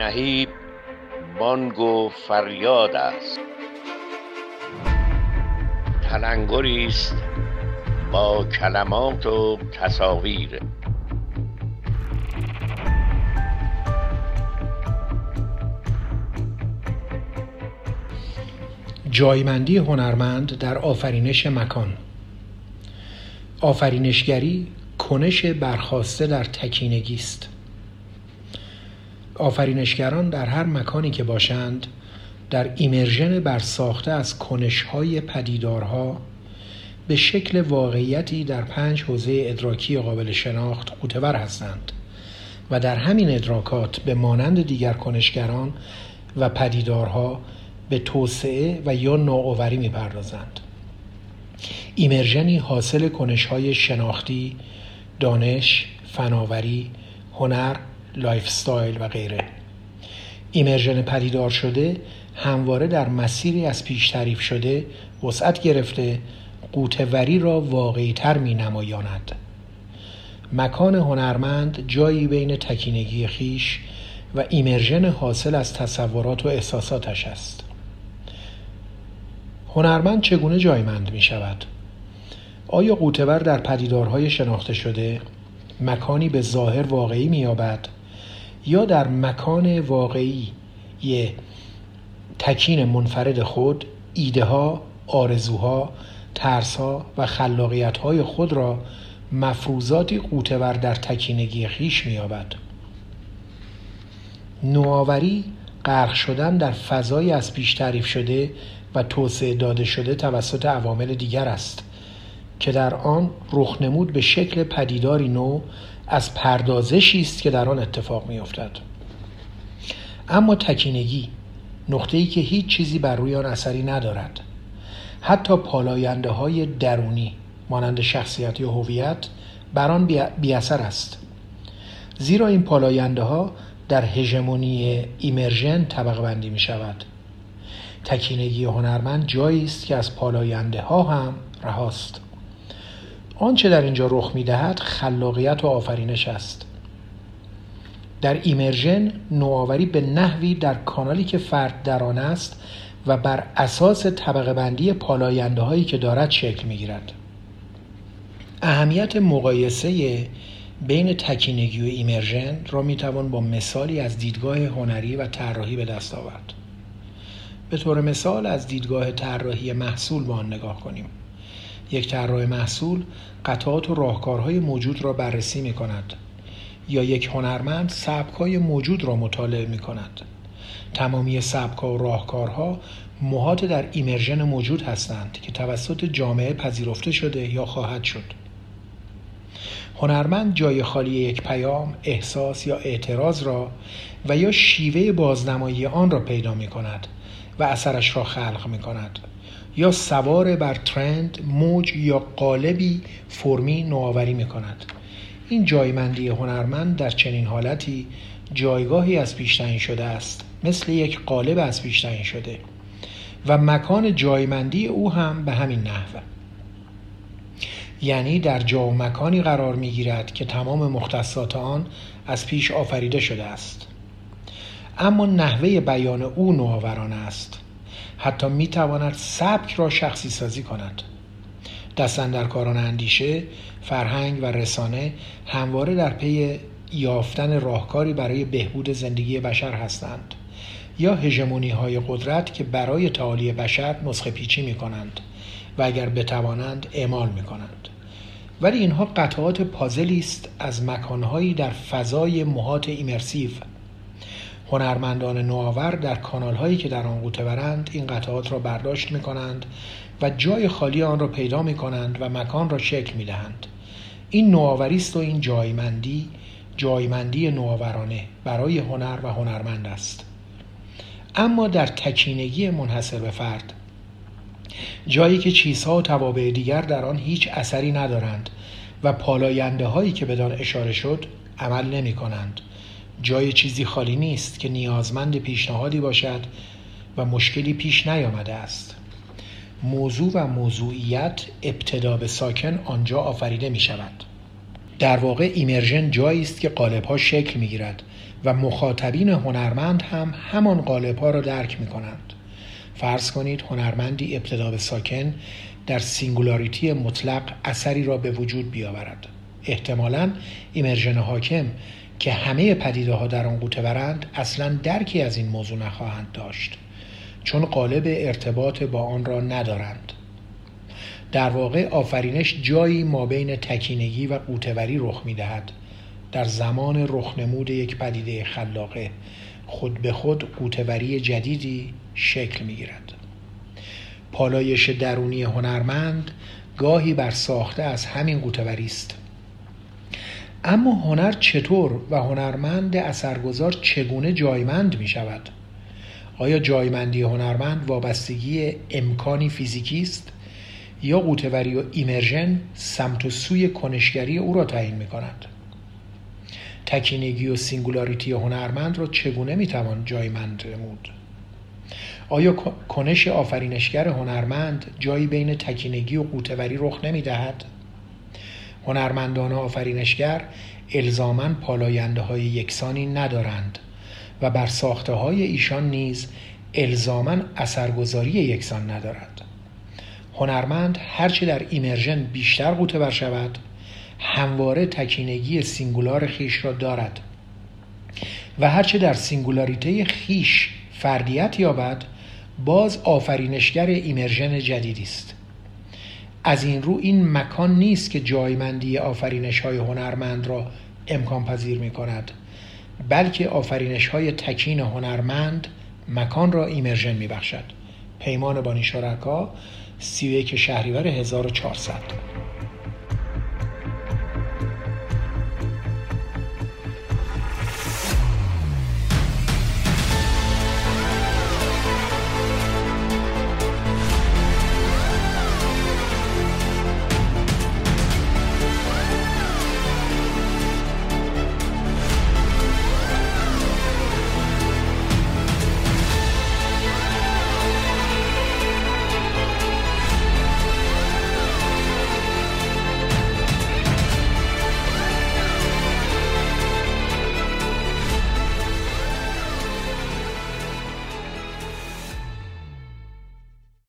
نهیب بانگ و فریاد است. تلنگری است با کلمات و تصاویر. جایمندی هنرمند در آفرینش مکان. آفرینشگری کنش برخواسته در تکینگی است. آفرینشگران در هر مکانی که باشند در ایمرژن برساخته از کنشهای پدیدارها به شکل واقعیتی در پنج حوزه ادراکی قابل شناخت قوتور هستند و در همین ادراکات به مانند دیگر کنشگران و پدیدارها به توسعه و یا نوآوری می‌پردازند. ایمرژنی حاصل کنشهای شناختی دانش فناوری هنر lifestyle و غیره. immersion پدیدار شده همواره در مسیری از پیش تعریف شده وسعت گرفته غوطه‌وری را واقعی تر می نمایاند مکان هنرمند جایی بین تکینگی خویش و immersion حاصل از تصورات و احساساتش است. هنرمند چگونه جایمند می شود؟ آیا قوتور در پدیدارهای شناخته شده مکانی به ظاهر واقعی می یابد یا در مکان واقعی یه تکین منفرد خود ایده ها، آرزوها، ترس ها و خلاقیت های خود را مفروضاتی قوتور در تکینگی خیش مییابد. نوآوری غرق شدن در فضای از پیش تعریف شده و توسعه داده شده توسط عوامل دیگر است که در آن رخنمود به شکل پدیداری نو از پردازشی است که در آن اتفاق میافتد. اما تکینگی نقطه ای که هیچ چیزی بر روی آن اثری ندارد. حتی پالاینده های درونی مانند شخصیت یا هویت بر آن بی اثر است. زیرا این پالاینده ها در هژمونی ایمرژن طبقه بندی می شود تکینگی هنرمند جایی است که از پالاینده ها هم رهاست. آنچه در اینجا رخ می دهد خلاقیت و آفرینش است در immersion نوآوری به نحوی در کانالی که فرد در آن است و بر اساس طبقه بندی پالاینده هایی که دارد شکل می گیرد. اهمیت مقایسه بین تکینگی و immersion را می توان با مثالی از دیدگاه هنری و طراحی به دست آورد. به طور مثال از دیدگاه طراحی محصول با آن نگاه کنیم. یک طراح محصول قطعات و راهکارهای موجود را بررسی می کند یا یک هنرمند سبکای موجود را مطالعه می کند تمامی سبکا و راهکارها موهات در ایمرژن موجود هستند که توسط جامعه پذیرفته شده یا خواهد شد. هنرمند جای خالی یک پیام، احساس یا اعتراض را و یا شیوه بازنمایی آن را پیدا می کند و اثرش را خلق می کند. یا سوار بر ترند، موج یا قالبی فرمی نوآوری می کند. این جایمندی هنرمند در چنین حالتی جایگاهی از پیش تعیین شده است مثل یک قالب از پیش تعیین شده و مکان جایمندی او هم به همین نحو. یعنی در جا و مکانی قرار می گیرد که تمام مختصات آن از پیش آفریده شده است. اما نحوه بیان او نوآورانه است. حتی می تواند سبک را شخصی سازی کند. کاران اندیشه فرهنگ و رسانه همواره در پی یافتن راهکاری برای بهبود زندگی بشر هستند یا هژمونی های قدرت که برای تعالی بشر نسخه پیچی می کنند و اگر بتوانند اعمال می کنند ولی اینها قطعات پازلی است از مکانهایی در فضای محاط ایمرسیو هنرمندان نوآور در کانال هایی که در آن قوتورند این قطعات را برداشت می کنند و جای خالی آن را پیدا می کنند و مکان را شکل می دهند این نوآوری است و این جایمندی جایمندی نوآورانه برای هنر و هنرمند است. اما در تکینگی منحصر به فرد جایی که چیزها و توابع دیگر در آن هیچ اثری ندارند و پالاینده هایی که بدان اشاره شد عمل نمی کنند جای چیزی خالی نیست که نیازمند پیشنهادی باشد و مشکلی پیش نیامده است. موضوع و موضوعیت ابتدا به ساکن آنجا آفریده می شود در واقع ایمرژن جایی است که قالب ها شکل می گیرد و مخاطبین هنرمند هم همان قالب ها را درک می کنند فرض کنید هنرمندی ابتدا به ساکن در singularity مطلق اثری را به وجود بیاورد. احتمالا immersion حاکم که همه پدیده ها در آن غوطه‌ورند اصلا درکی از این موضوع نخواهند داشت چون قالب ارتباط با آن را ندارند. در واقع آفرینش جایی ما بین تکینگی و غوطه‌وری رخ می دهد در زمان رخنمود یک پدیده خلاقه خود به خود قوتوری جدیدی شکل می گیرد پالایش درونی هنرمند گاهی بر ساخته از همین قوتوری است. اما هنر چطور و هنرمند اثرگذار چگونه جایمند می شود؟ آیا جایمندی هنرمند وابستگی امکانی فیزیکی است یا قوتوری و ایمرژن سمت و سوی کنشگری او را تعیین می کند؟ تکینگی و singularity هنرمند را چگونه می توان جایمند نمود؟ آیا کنش آفرینشگر هنرمند جایی بین تکینگی و غوطه‌وری رخ نمی دهد؟ هنرمندان آفرینشگر الزاما پالاینده های یکسانی ندارند و بر ساخته های ایشان نیز الزاما اثرگذاری یکسان ندارد. هنرمند هرچه در immersion بیشتر غوطه شود همواره تکینگی singular خویش را دارد و هرچه در singularity خویش فردیت یابد باز آفرینشگر immersion جدیدی است. از این رو این مکان نیست که جایمندی آفرینش های هنرمند را امکان پذیر می کند بلکه آفرینش های تکین هنرمند مکان را immersion می بخشد پیمان بانی شرکا 31 شهریور 1400